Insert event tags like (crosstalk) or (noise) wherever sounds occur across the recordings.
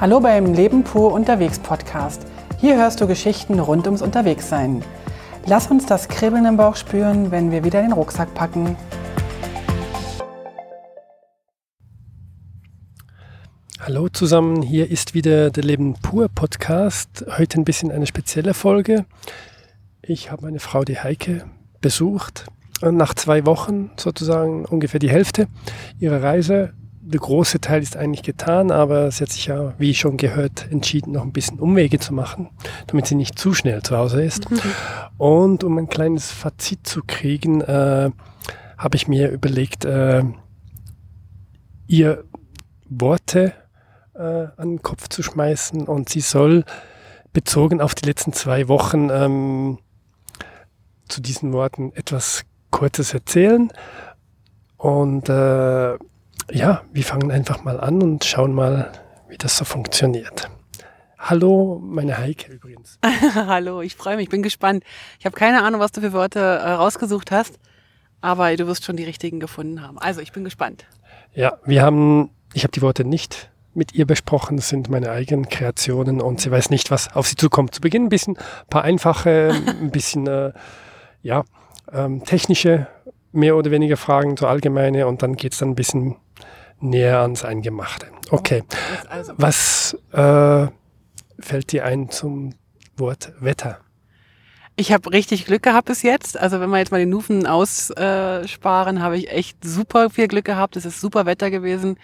Hallo beim Leben pur unterwegs Podcast. Hier hörst du Geschichten rund ums Unterwegssein. Lass uns das Kribbeln im Bauch spüren, wenn wir wieder den Rucksack packen. Hallo zusammen, hier ist wieder der Leben pur Podcast. Heute ein bisschen eine spezielle Folge. Ich habe meine Frau, die Heike, besucht. Nach zwei Wochen sozusagen ungefähr die Hälfte ihrer Reise der große Teil ist eigentlich getan, aber sie hat sich ja, wie schon gehört, entschieden, noch ein bisschen Umwege zu machen, damit sie nicht zu schnell zu Hause ist. Mhm. Und um ein kleines Fazit zu kriegen, äh, habe ich mir überlegt, äh, ihr Worte äh, an den Kopf zu schmeißen und sie soll bezogen auf die letzten zwei Wochen ähm, zu diesen Worten etwas Kurzes erzählen. Und äh, ja, wir fangen einfach mal an und schauen mal, wie das so funktioniert. Hallo, meine Heike übrigens. (laughs) Hallo, ich freue mich, bin gespannt. Ich habe keine Ahnung, was du für Worte äh, rausgesucht hast, aber du wirst schon die richtigen gefunden haben. Also, ich bin gespannt. Ja, wir haben, ich habe die Worte nicht mit ihr besprochen. Das sind meine eigenen Kreationen und sie weiß nicht, was auf sie zukommt. Zu Beginn ein bisschen, ein paar einfache, (laughs) ein bisschen, äh, ja, ähm, technische, mehr oder weniger Fragen, so allgemeine und dann geht es dann ein bisschen näher ans Eingemachte. Okay. Also. Was äh, fällt dir ein zum Wort Wetter? Ich habe richtig Glück gehabt bis jetzt. Also wenn wir jetzt mal den Nufen aussparen, äh, habe ich echt super viel Glück gehabt. Es ist super Wetter gewesen.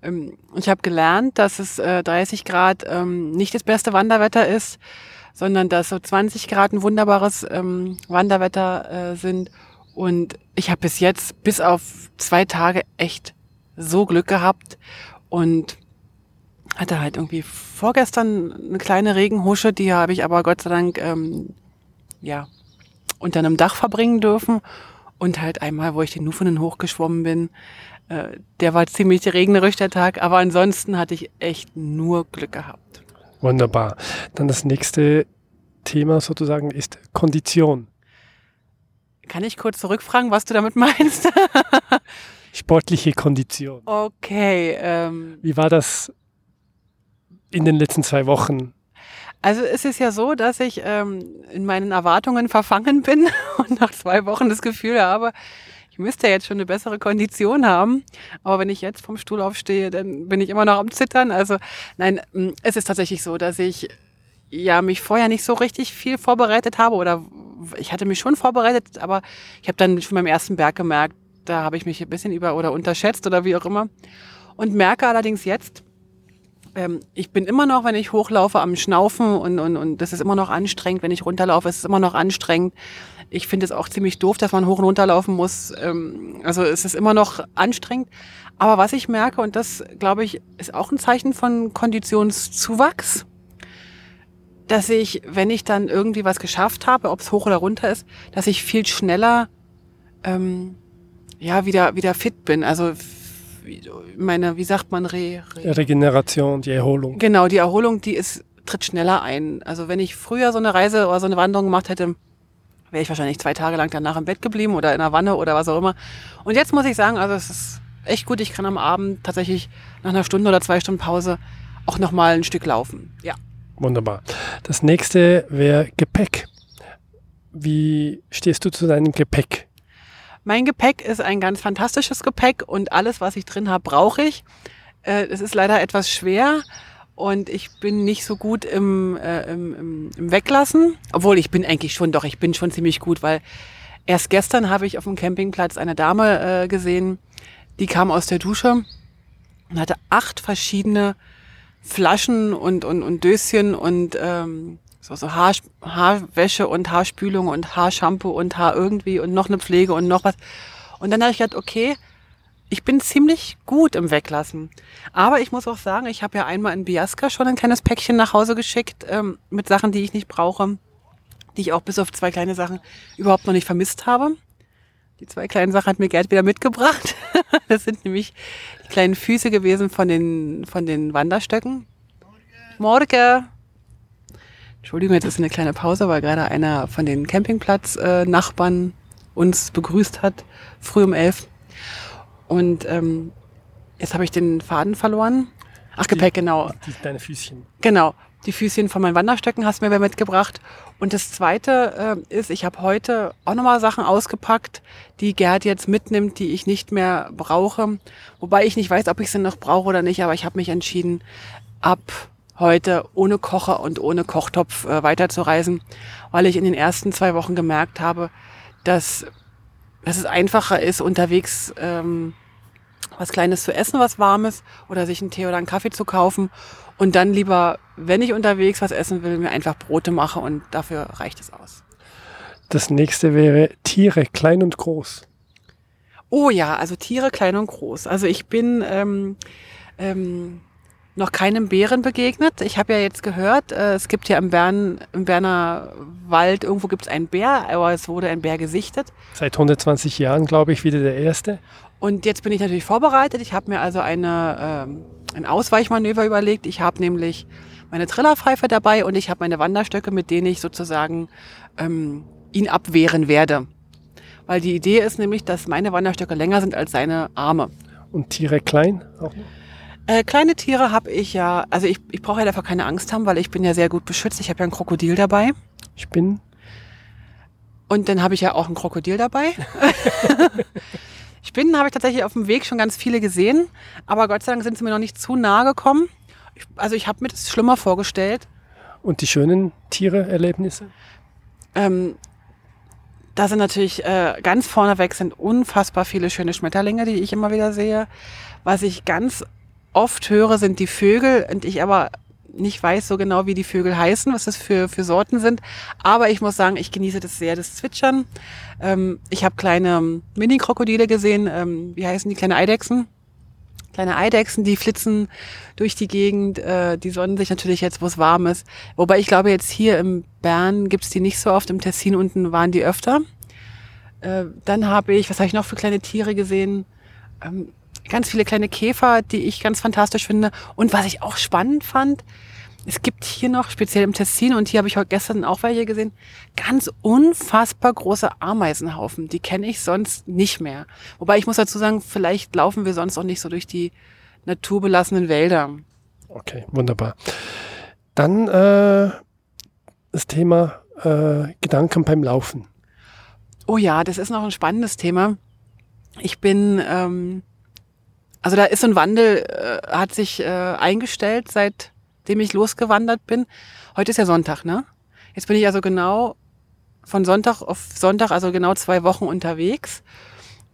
Ähm, ich habe gelernt, dass es äh, 30 Grad ähm, nicht das beste Wanderwetter ist, sondern dass so 20 Grad ein wunderbares ähm, Wanderwetter äh, sind. Und ich habe bis jetzt, bis auf zwei Tage, echt so Glück gehabt und hatte halt irgendwie vorgestern eine kleine Regenhusche, die habe ich aber Gott sei Dank ähm, ja unter einem Dach verbringen dürfen und halt einmal, wo ich den Nufunen hochgeschwommen bin, äh, der war ziemlich regnerisch der Tag, aber ansonsten hatte ich echt nur Glück gehabt. Wunderbar. Dann das nächste Thema sozusagen ist Kondition. Kann ich kurz zurückfragen, was du damit meinst? (laughs) sportliche Kondition. Okay. Ähm, Wie war das in den letzten zwei Wochen? Also es ist ja so, dass ich ähm, in meinen Erwartungen verfangen bin (laughs) und nach zwei Wochen das Gefühl habe, ich müsste jetzt schon eine bessere Kondition haben. Aber wenn ich jetzt vom Stuhl aufstehe, dann bin ich immer noch am Zittern. Also nein, es ist tatsächlich so, dass ich ja mich vorher nicht so richtig viel vorbereitet habe oder ich hatte mich schon vorbereitet, aber ich habe dann schon beim ersten Berg gemerkt, da habe ich mich ein bisschen über oder unterschätzt oder wie auch immer. Und merke allerdings jetzt, ähm, ich bin immer noch, wenn ich hochlaufe, am Schnaufen und, und, und das ist immer noch anstrengend. Wenn ich runterlaufe, ist es immer noch anstrengend. Ich finde es auch ziemlich doof, dass man hoch und runter laufen muss. Ähm, also es ist immer noch anstrengend. Aber was ich merke, und das, glaube ich, ist auch ein Zeichen von Konditionszuwachs, dass ich, wenn ich dann irgendwie was geschafft habe, ob es hoch oder runter ist, dass ich viel schneller ähm, ja, wieder, wieder fit bin. Also meine, wie sagt man, Re, Re Regeneration, die Erholung. Genau, die Erholung, die ist, tritt schneller ein. Also wenn ich früher so eine Reise oder so eine Wanderung gemacht hätte, wäre ich wahrscheinlich zwei Tage lang danach im Bett geblieben oder in der Wanne oder was auch immer. Und jetzt muss ich sagen, also es ist echt gut. Ich kann am Abend tatsächlich nach einer Stunde oder zwei Stunden Pause auch noch mal ein Stück laufen. Ja. Wunderbar. Das nächste wäre Gepäck. Wie stehst du zu deinem Gepäck? Mein Gepäck ist ein ganz fantastisches Gepäck und alles, was ich drin habe, brauche ich. Äh, es ist leider etwas schwer und ich bin nicht so gut im, äh, im, im, Weglassen. Obwohl ich bin eigentlich schon, doch, ich bin schon ziemlich gut, weil erst gestern habe ich auf dem Campingplatz eine Dame äh, gesehen, die kam aus der Dusche und hatte acht verschiedene Flaschen und, und, und Döschen und ähm, so, so Haar, Haarwäsche und Haarspülung und Haarshampoo und Haar irgendwie und noch eine Pflege und noch was. Und dann habe ich gedacht, okay, ich bin ziemlich gut im Weglassen. Aber ich muss auch sagen, ich habe ja einmal in Biasca schon ein kleines Päckchen nach Hause geschickt ähm, mit Sachen, die ich nicht brauche, die ich auch bis auf zwei kleine Sachen überhaupt noch nicht vermisst habe. Die zwei kleinen Sachen hat mir Gerd wieder mitgebracht. (laughs) das sind nämlich die kleinen Füße gewesen von den, von den Wanderstöcken. Morgen. Entschuldigung, jetzt ist eine kleine Pause, weil gerade einer von den Campingplatz-Nachbarn uns begrüßt hat, früh um elf. Und ähm, jetzt habe ich den Faden verloren. Ach, Gepäck, genau. Die, deine Füßchen. Genau. Die Füßchen von meinen Wanderstöcken hast du mir mitgebracht. Und das Zweite äh, ist, ich habe heute auch nochmal Sachen ausgepackt, die Gerd jetzt mitnimmt, die ich nicht mehr brauche. Wobei ich nicht weiß, ob ich sie noch brauche oder nicht, aber ich habe mich entschieden, ab heute ohne Kocher und ohne Kochtopf äh, weiterzureisen, weil ich in den ersten zwei Wochen gemerkt habe, dass, dass es einfacher ist, unterwegs ähm, was Kleines zu essen, was Warmes oder sich einen Tee oder einen Kaffee zu kaufen und dann lieber, wenn ich unterwegs was essen will, mir einfach Brote mache und dafür reicht es aus. Das nächste wäre Tiere, klein und groß. Oh ja, also Tiere, klein und groß. Also ich bin ähm, ähm, noch keinem Bären begegnet. Ich habe ja jetzt gehört, äh, es gibt ja im, Bern, im Berner Wald, irgendwo gibt es einen Bär, aber es wurde ein Bär gesichtet. Seit 120 Jahren, glaube ich, wieder der erste. Und jetzt bin ich natürlich vorbereitet. Ich habe mir also eine, ähm, ein Ausweichmanöver überlegt. Ich habe nämlich meine Trillerpfeife dabei und ich habe meine Wanderstöcke, mit denen ich sozusagen ähm, ihn abwehren werde. Weil die Idee ist nämlich, dass meine Wanderstöcke länger sind als seine Arme. Und Tiere klein auch noch? Äh, kleine Tiere habe ich ja, also ich, ich brauche ja dafür keine Angst haben, weil ich bin ja sehr gut beschützt. Ich habe ja ein Krokodil dabei. Ich bin. Und dann habe ich ja auch ein Krokodil dabei. (laughs) Spinnen habe ich tatsächlich auf dem Weg schon ganz viele gesehen, aber Gott sei Dank sind sie mir noch nicht zu nahe gekommen. Ich, also ich habe mir das schlimmer vorgestellt. Und die schönen Tiere-Erlebnisse? Ähm, da sind natürlich äh, ganz vorneweg sind unfassbar viele schöne Schmetterlinge, die ich immer wieder sehe. Was ich ganz oft höre, sind die Vögel und ich aber nicht weiß so genau, wie die Vögel heißen, was das für, für Sorten sind. Aber ich muss sagen, ich genieße das sehr, das Zwitschern. Ähm, ich habe kleine Mini-Krokodile gesehen, ähm, wie heißen die, kleine Eidechsen. Kleine Eidechsen, die flitzen durch die Gegend, äh, die sonnen sich natürlich jetzt, wo es warm ist. Wobei ich glaube, jetzt hier im Bern gibt's die nicht so oft, im Tessin unten waren die öfter. Äh, dann habe ich, was habe ich noch für kleine Tiere gesehen? Ähm, ganz viele kleine Käfer, die ich ganz fantastisch finde. Und was ich auch spannend fand, es gibt hier noch, speziell im Tessin, und hier habe ich heute gestern auch welche gesehen, ganz unfassbar große Ameisenhaufen. Die kenne ich sonst nicht mehr. Wobei ich muss dazu sagen, vielleicht laufen wir sonst auch nicht so durch die naturbelassenen Wälder. Okay, wunderbar. Dann äh, das Thema äh, Gedanken beim Laufen. Oh ja, das ist noch ein spannendes Thema. Ich bin ähm, also da ist so ein Wandel, äh, hat sich äh, eingestellt, seitdem ich losgewandert bin. Heute ist ja Sonntag, ne? Jetzt bin ich also genau von Sonntag auf Sonntag, also genau zwei Wochen unterwegs.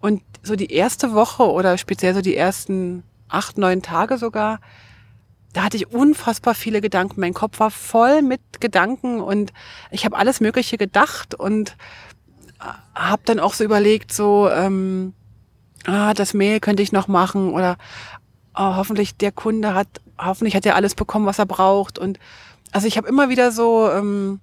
Und so die erste Woche oder speziell so die ersten acht, neun Tage sogar, da hatte ich unfassbar viele Gedanken. Mein Kopf war voll mit Gedanken und ich habe alles Mögliche gedacht und äh, habe dann auch so überlegt, so ähm, ah, das Mail könnte ich noch machen oder oh, hoffentlich der Kunde hat, hoffentlich hat er alles bekommen, was er braucht. Und also ich habe immer wieder so ähm,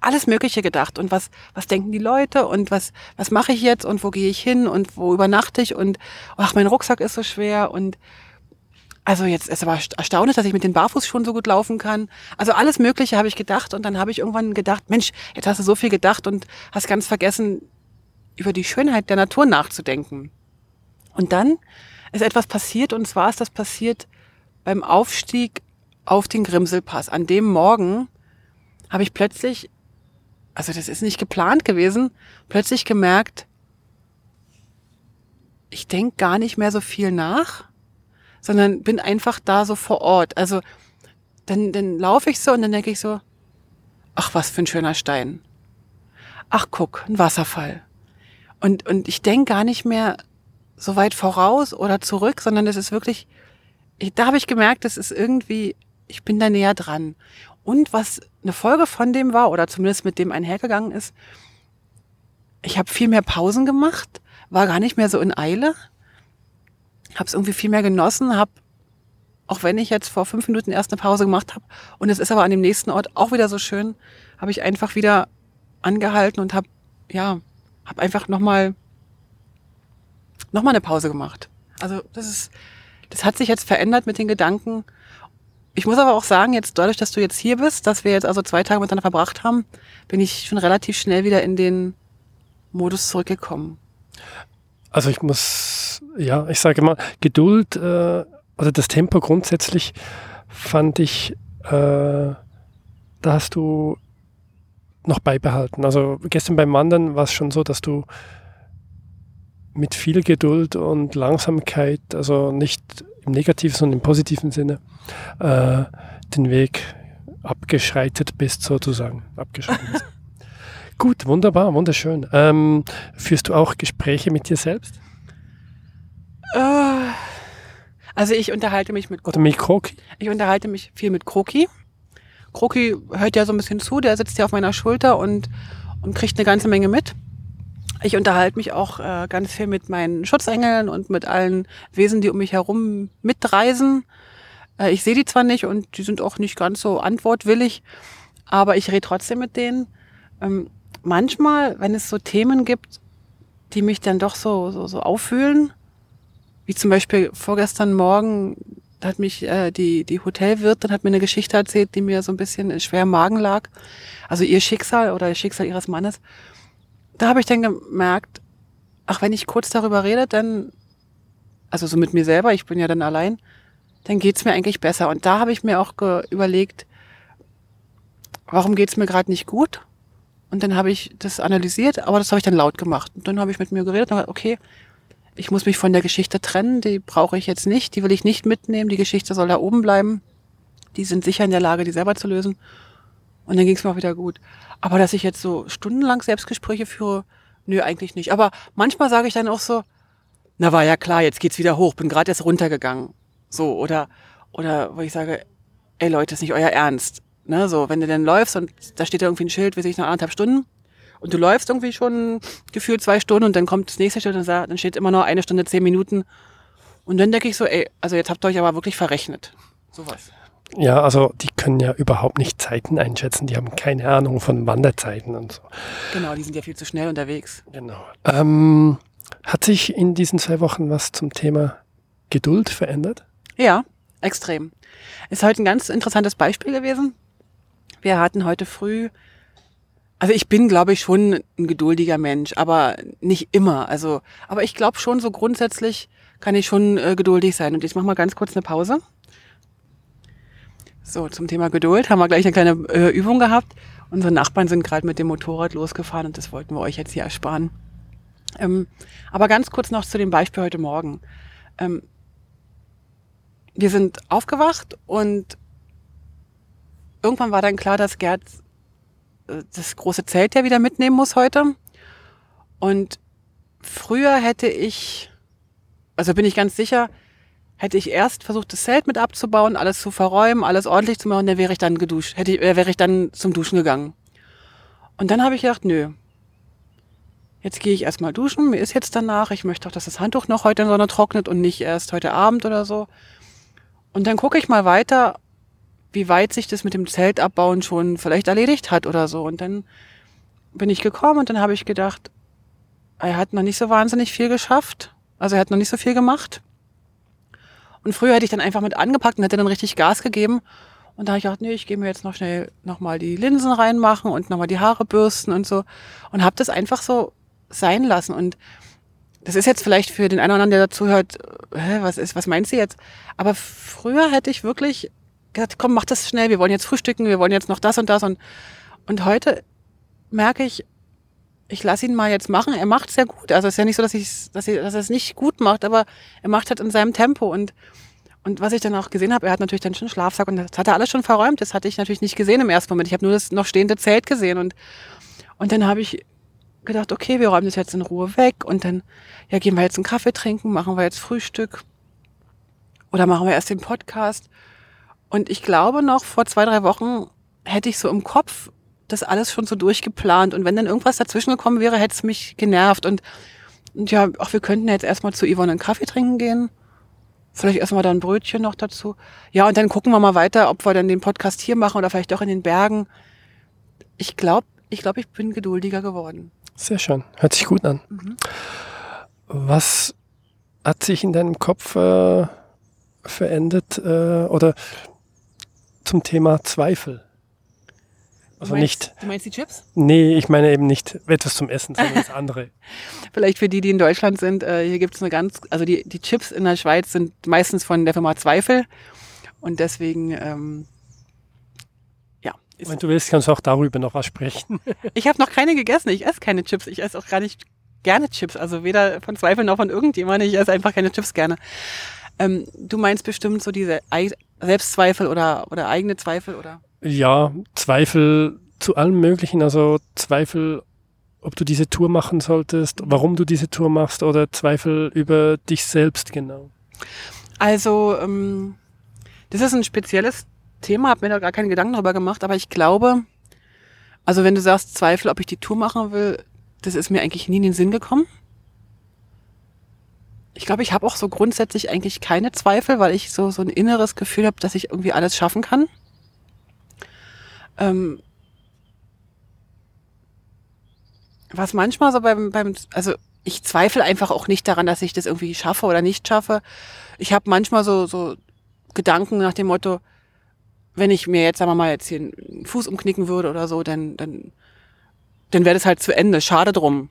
alles Mögliche gedacht. Und was, was denken die Leute? Und was, was mache ich jetzt? Und wo gehe ich hin? Und wo übernachte ich? Und ach, mein Rucksack ist so schwer. Und also jetzt ist aber erstaunlich, dass ich mit den Barfuß schon so gut laufen kann. Also alles Mögliche habe ich gedacht. Und dann habe ich irgendwann gedacht, Mensch, jetzt hast du so viel gedacht und hast ganz vergessen, über die Schönheit der Natur nachzudenken. Und dann ist etwas passiert, und zwar ist das passiert beim Aufstieg auf den Grimselpass. An dem Morgen habe ich plötzlich, also das ist nicht geplant gewesen, plötzlich gemerkt, ich denke gar nicht mehr so viel nach, sondern bin einfach da so vor Ort. Also dann, dann laufe ich so und dann denke ich so, ach was für ein schöner Stein. Ach guck, ein Wasserfall. Und, und ich denke gar nicht mehr so weit voraus oder zurück, sondern es ist wirklich, ich, da habe ich gemerkt, es ist irgendwie, ich bin da näher dran. Und was eine Folge von dem war, oder zumindest mit dem einhergegangen ist, ich habe viel mehr Pausen gemacht, war gar nicht mehr so in Eile, habe es irgendwie viel mehr genossen, habe, auch wenn ich jetzt vor fünf Minuten erst eine Pause gemacht habe, und es ist aber an dem nächsten Ort auch wieder so schön, habe ich einfach wieder angehalten und habe, ja, habe einfach nochmal noch mal eine Pause gemacht. Also das ist, das hat sich jetzt verändert mit den Gedanken. Ich muss aber auch sagen, jetzt dadurch, dass du jetzt hier bist, dass wir jetzt also zwei Tage miteinander verbracht haben, bin ich schon relativ schnell wieder in den Modus zurückgekommen. also ich muss, ja, ich sage mal, Geduld, äh, also das Tempo grundsätzlich fand ich, äh, da hast du noch beibehalten. Also gestern beim Wandern war es schon so, dass du mit viel Geduld und Langsamkeit, also nicht im negativen, sondern im positiven Sinne, äh, den Weg abgeschreitet bist, sozusagen. Abgeschreitet. (laughs) Gut, wunderbar, wunderschön. Ähm, führst du auch Gespräche mit dir selbst? Äh, also ich unterhalte mich mit Oder mit Kroki? Ich unterhalte mich viel mit Kroki. Kroki hört ja so ein bisschen zu, der sitzt ja auf meiner Schulter und, und kriegt eine ganze Menge mit. Ich unterhalte mich auch äh, ganz viel mit meinen Schutzengeln und mit allen Wesen, die um mich herum mitreisen. Äh, ich sehe die zwar nicht und die sind auch nicht ganz so antwortwillig, aber ich rede trotzdem mit denen. Ähm, manchmal, wenn es so Themen gibt, die mich dann doch so, so, so auffühlen, wie zum Beispiel vorgestern Morgen hat mich äh, die, die Hotelwirtin hat mir eine Geschichte erzählt, die mir so ein bisschen schwer im Magen lag. Also ihr Schicksal oder das Schicksal ihres Mannes. Da habe ich dann gemerkt, ach, wenn ich kurz darüber rede, dann, also so mit mir selber, ich bin ja dann allein, dann geht's mir eigentlich besser. Und da habe ich mir auch überlegt, warum geht's mir gerade nicht gut? Und dann habe ich das analysiert, aber das habe ich dann laut gemacht. Und dann habe ich mit mir geredet und gesagt, okay, ich muss mich von der Geschichte trennen, die brauche ich jetzt nicht, die will ich nicht mitnehmen, die Geschichte soll da oben bleiben. Die sind sicher in der Lage, die selber zu lösen. Und dann ging es mir auch wieder gut. Aber dass ich jetzt so stundenlang Selbstgespräche führe, nö, eigentlich nicht. Aber manchmal sage ich dann auch so, na war ja klar, jetzt geht's wieder hoch, bin gerade erst runtergegangen. So, oder, oder wo ich sage, ey Leute, ist nicht euer Ernst. Ne, so, wenn du denn läufst und da steht da irgendwie ein Schild, wie sich nach anderthalb Stunden, und du läufst irgendwie schon gefühlt zwei Stunden und dann kommt das nächste Schild und sagt, dann steht immer noch eine Stunde, zehn Minuten. Und dann denke ich so, ey, also jetzt habt ihr euch aber wirklich verrechnet. Sowas. Ja, also die können ja überhaupt nicht Zeiten einschätzen. Die haben keine Ahnung von Wanderzeiten und so. Genau, die sind ja viel zu schnell unterwegs. Genau. Ähm, hat sich in diesen zwei Wochen was zum Thema Geduld verändert? Ja, extrem. Ist heute ein ganz interessantes Beispiel gewesen. Wir hatten heute früh also ich bin, glaube ich, schon ein geduldiger Mensch, aber nicht immer. Also, aber ich glaube schon, so grundsätzlich kann ich schon äh, geduldig sein. Und ich mache mal ganz kurz eine Pause. So, zum Thema Geduld haben wir gleich eine kleine äh, Übung gehabt. Unsere Nachbarn sind gerade mit dem Motorrad losgefahren und das wollten wir euch jetzt hier ersparen. Ähm, aber ganz kurz noch zu dem Beispiel heute Morgen. Ähm, wir sind aufgewacht und irgendwann war dann klar, dass Gerd das große Zelt ja wieder mitnehmen muss heute. Und früher hätte ich, also bin ich ganz sicher, hätte ich erst versucht, das Zelt mit abzubauen, alles zu verräumen, alles ordentlich zu machen, dann wäre ich dann geduscht, hätte ich, äh, wäre ich dann zum Duschen gegangen. Und dann habe ich gedacht, nö. Jetzt gehe ich erstmal duschen, mir ist jetzt danach, ich möchte auch, dass das Handtuch noch heute in Sonne trocknet und nicht erst heute Abend oder so. Und dann gucke ich mal weiter, wie weit sich das mit dem Zeltabbauen schon vielleicht erledigt hat oder so. Und dann bin ich gekommen und dann habe ich gedacht, er hat noch nicht so wahnsinnig viel geschafft. Also er hat noch nicht so viel gemacht. Und früher hätte ich dann einfach mit angepackt und hätte dann richtig Gas gegeben. Und da habe ich gedacht, nee, ich gehe mir jetzt noch schnell nochmal die Linsen reinmachen und nochmal die Haare bürsten und so. Und habe das einfach so sein lassen. Und das ist jetzt vielleicht für den einen oder anderen, der dazuhört, hä, was ist, was meinst du jetzt? Aber früher hätte ich wirklich gesagt, komm, mach das schnell, wir wollen jetzt frühstücken, wir wollen jetzt noch das und das. Und, und heute merke ich, ich lasse ihn mal jetzt machen. Er macht sehr gut. Also es ist ja nicht so, dass, dass, ich, dass er es nicht gut macht, aber er macht halt in seinem Tempo. Und, und was ich dann auch gesehen habe, er hat natürlich dann schon Schlafsack und das hat er alles schon verräumt. Das hatte ich natürlich nicht gesehen im ersten Moment. Ich habe nur das noch stehende Zelt gesehen. Und, und dann habe ich gedacht, okay, wir räumen das jetzt in Ruhe weg. Und dann, ja, gehen wir jetzt einen Kaffee trinken, machen wir jetzt Frühstück. Oder machen wir erst den Podcast. Und ich glaube noch, vor zwei, drei Wochen hätte ich so im Kopf das alles schon so durchgeplant. Und wenn dann irgendwas dazwischen gekommen wäre, hätte es mich genervt. Und, und ja, auch wir könnten jetzt erstmal zu Yvonne einen Kaffee trinken gehen. Vielleicht erstmal da ein Brötchen noch dazu. Ja, und dann gucken wir mal weiter, ob wir dann den Podcast hier machen oder vielleicht auch in den Bergen. Ich glaube, ich glaube, ich bin geduldiger geworden. Sehr schön. Hört sich gut an. Mhm. Was hat sich in deinem Kopf äh, verändert äh, oder zum Thema Zweifel? Also du meinst, nicht. Du meinst die Chips? Nee, ich meine eben nicht etwas zum Essen, sondern das (laughs) andere. Vielleicht für die, die in Deutschland sind, äh, hier gibt es eine ganz, also die, die Chips in der Schweiz sind meistens von der Firma Zweifel und deswegen, ähm, ja. Ist, Wenn du willst, kannst du auch darüber noch was sprechen. (laughs) ich habe noch keine gegessen, ich esse keine Chips, ich esse auch gar nicht gerne Chips, also weder von Zweifel noch von irgendjemandem, ich esse einfach keine Chips gerne. Ähm, du meinst bestimmt so diese Ei Selbstzweifel oder, oder eigene Zweifel, oder? Ja, Zweifel zu allem Möglichen, also Zweifel, ob du diese Tour machen solltest, warum du diese Tour machst oder Zweifel über dich selbst genau. Also, ähm, das ist ein spezielles Thema, habe mir da gar keine Gedanken darüber gemacht, aber ich glaube, also wenn du sagst Zweifel, ob ich die Tour machen will, das ist mir eigentlich nie in den Sinn gekommen. Ich glaube, ich habe auch so grundsätzlich eigentlich keine Zweifel, weil ich so, so ein inneres Gefühl habe, dass ich irgendwie alles schaffen kann. Ähm, was manchmal so beim, beim, also ich zweifle einfach auch nicht daran, dass ich das irgendwie schaffe oder nicht schaffe. Ich habe manchmal so, so Gedanken nach dem Motto, wenn ich mir jetzt, sagen wir mal, jetzt hier einen Fuß umknicken würde oder so, dann, dann, dann wäre das halt zu Ende. Schade drum.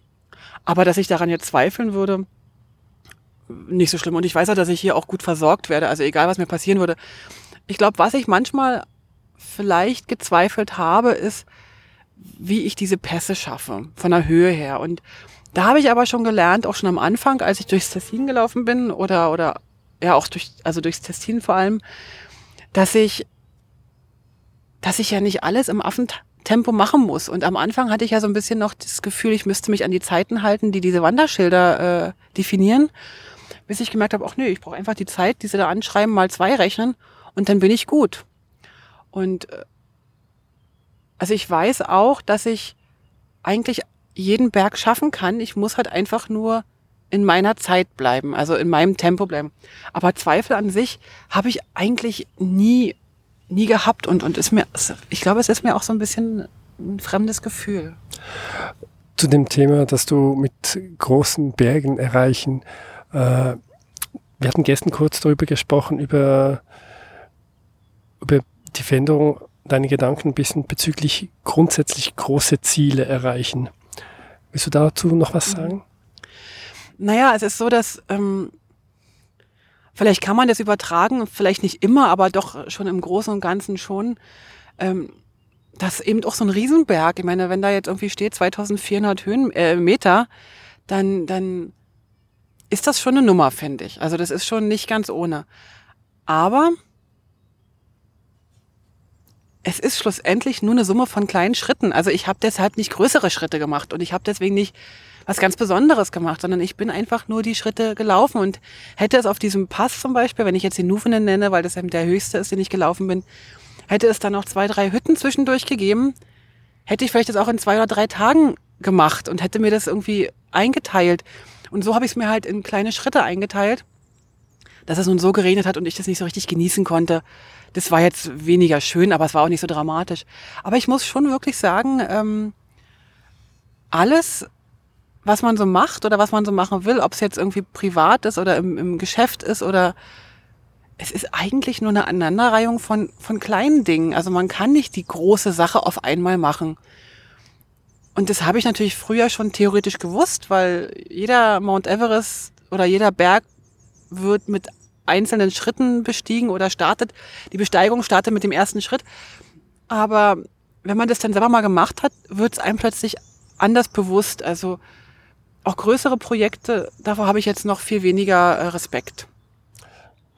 Aber dass ich daran jetzt zweifeln würde, nicht so schlimm. Und ich weiß auch, dass ich hier auch gut versorgt werde. Also egal, was mir passieren würde. Ich glaube, was ich manchmal vielleicht gezweifelt habe, ist, wie ich diese Pässe schaffe, von der Höhe her. Und da habe ich aber schon gelernt, auch schon am Anfang, als ich durchs Tessin gelaufen bin oder, oder ja auch durch, also durchs Tessin vor allem, dass ich, dass ich ja nicht alles im Affentempo machen muss. Und am Anfang hatte ich ja so ein bisschen noch das Gefühl, ich müsste mich an die Zeiten halten, die diese Wanderschilder äh, definieren bis ich gemerkt habe, ach nee, ich brauche einfach die Zeit, die sie da anschreiben, mal zwei rechnen und dann bin ich gut. Und äh, also ich weiß auch, dass ich eigentlich jeden Berg schaffen kann. Ich muss halt einfach nur in meiner Zeit bleiben, also in meinem Tempo bleiben. Aber Zweifel an sich habe ich eigentlich nie, nie gehabt und, und ist mir, ich glaube, es ist mir auch so ein bisschen ein fremdes Gefühl. Zu dem Thema, dass du mit großen Bergen erreichen, wir hatten gestern kurz darüber gesprochen, über, über die Veränderung, deine Gedanken ein bisschen bezüglich grundsätzlich große Ziele erreichen. Willst du dazu noch was sagen? Naja, es ist so, dass ähm, vielleicht kann man das übertragen, vielleicht nicht immer, aber doch schon im Großen und Ganzen schon. Ähm, das eben auch so ein Riesenberg. Ich meine, wenn da jetzt irgendwie steht 2400 Höhen, äh, Meter, dann, dann ist das schon eine Nummer, finde ich. Also das ist schon nicht ganz ohne. Aber es ist schlussendlich nur eine Summe von kleinen Schritten. Also ich habe deshalb nicht größere Schritte gemacht und ich habe deswegen nicht was ganz Besonderes gemacht, sondern ich bin einfach nur die Schritte gelaufen und hätte es auf diesem Pass zum Beispiel, wenn ich jetzt den Nufenen nenne, weil das eben der höchste ist, den ich gelaufen bin, hätte es dann noch zwei, drei Hütten zwischendurch gegeben, hätte ich vielleicht das auch in zwei oder drei Tagen gemacht und hätte mir das irgendwie eingeteilt. Und so habe ich es mir halt in kleine Schritte eingeteilt, dass es nun so geregnet hat und ich das nicht so richtig genießen konnte. Das war jetzt weniger schön, aber es war auch nicht so dramatisch. Aber ich muss schon wirklich sagen, ähm, alles, was man so macht oder was man so machen will, ob es jetzt irgendwie privat ist oder im, im Geschäft ist oder es ist eigentlich nur eine Aneinanderreihung von, von kleinen Dingen. Also man kann nicht die große Sache auf einmal machen. Und das habe ich natürlich früher schon theoretisch gewusst, weil jeder Mount Everest oder jeder Berg wird mit einzelnen Schritten bestiegen oder startet. Die Besteigung startet mit dem ersten Schritt. Aber wenn man das dann selber mal gemacht hat, wird es einem plötzlich anders bewusst. Also auch größere Projekte, davor habe ich jetzt noch viel weniger äh, Respekt.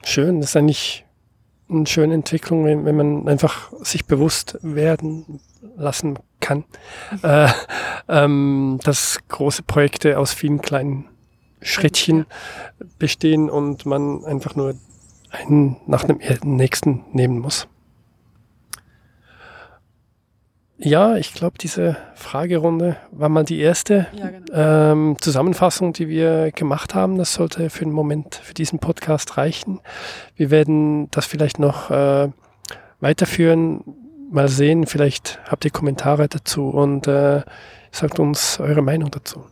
Schön, das ist eigentlich eine schöne Entwicklung, wenn, man einfach sich bewusst werden lassen kann, äh, ähm, dass große Projekte aus vielen kleinen Schrittchen bestehen und man einfach nur einen nach dem nächsten nehmen muss. Ja, ich glaube, diese Fragerunde war mal die erste ja, genau. ähm, Zusammenfassung, die wir gemacht haben. Das sollte für den Moment, für diesen Podcast reichen. Wir werden das vielleicht noch äh, weiterführen mal sehen. Vielleicht habt ihr Kommentare dazu und äh, sagt uns eure Meinung dazu.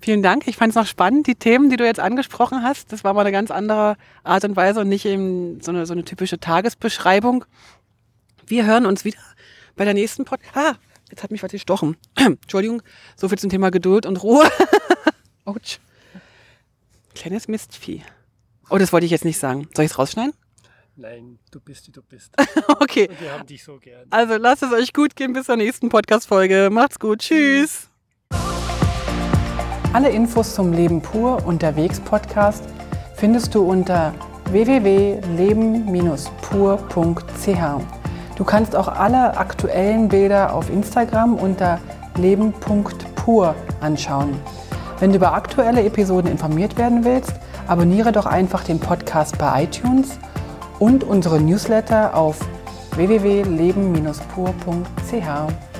Vielen Dank. Ich fand es noch spannend, die Themen, die du jetzt angesprochen hast. Das war mal eine ganz andere Art und Weise und nicht eben so eine, so eine typische Tagesbeschreibung. Wir hören uns wieder bei der nächsten Podcast. Ah, jetzt hat mich was gestochen. (clears throat) Entschuldigung, so viel zum Thema Geduld und Ruhe. (laughs) Autsch. Kleines Mistvieh. Oh, das wollte ich jetzt nicht sagen. Soll ich es rausschneiden? Nein, du bist wie du bist. (laughs) okay. Und wir haben dich so gern. Also lasst es euch gut gehen bis zur nächsten Podcast-Folge. Macht's gut. Tschüss. Alle Infos zum Leben pur unterwegs Podcast findest du unter www.leben-pur.ch. Du kannst auch alle aktuellen Bilder auf Instagram unter leben.pur anschauen. Wenn du über aktuelle Episoden informiert werden willst, abonniere doch einfach den Podcast bei iTunes und unsere Newsletter auf www.leben-pur.ch.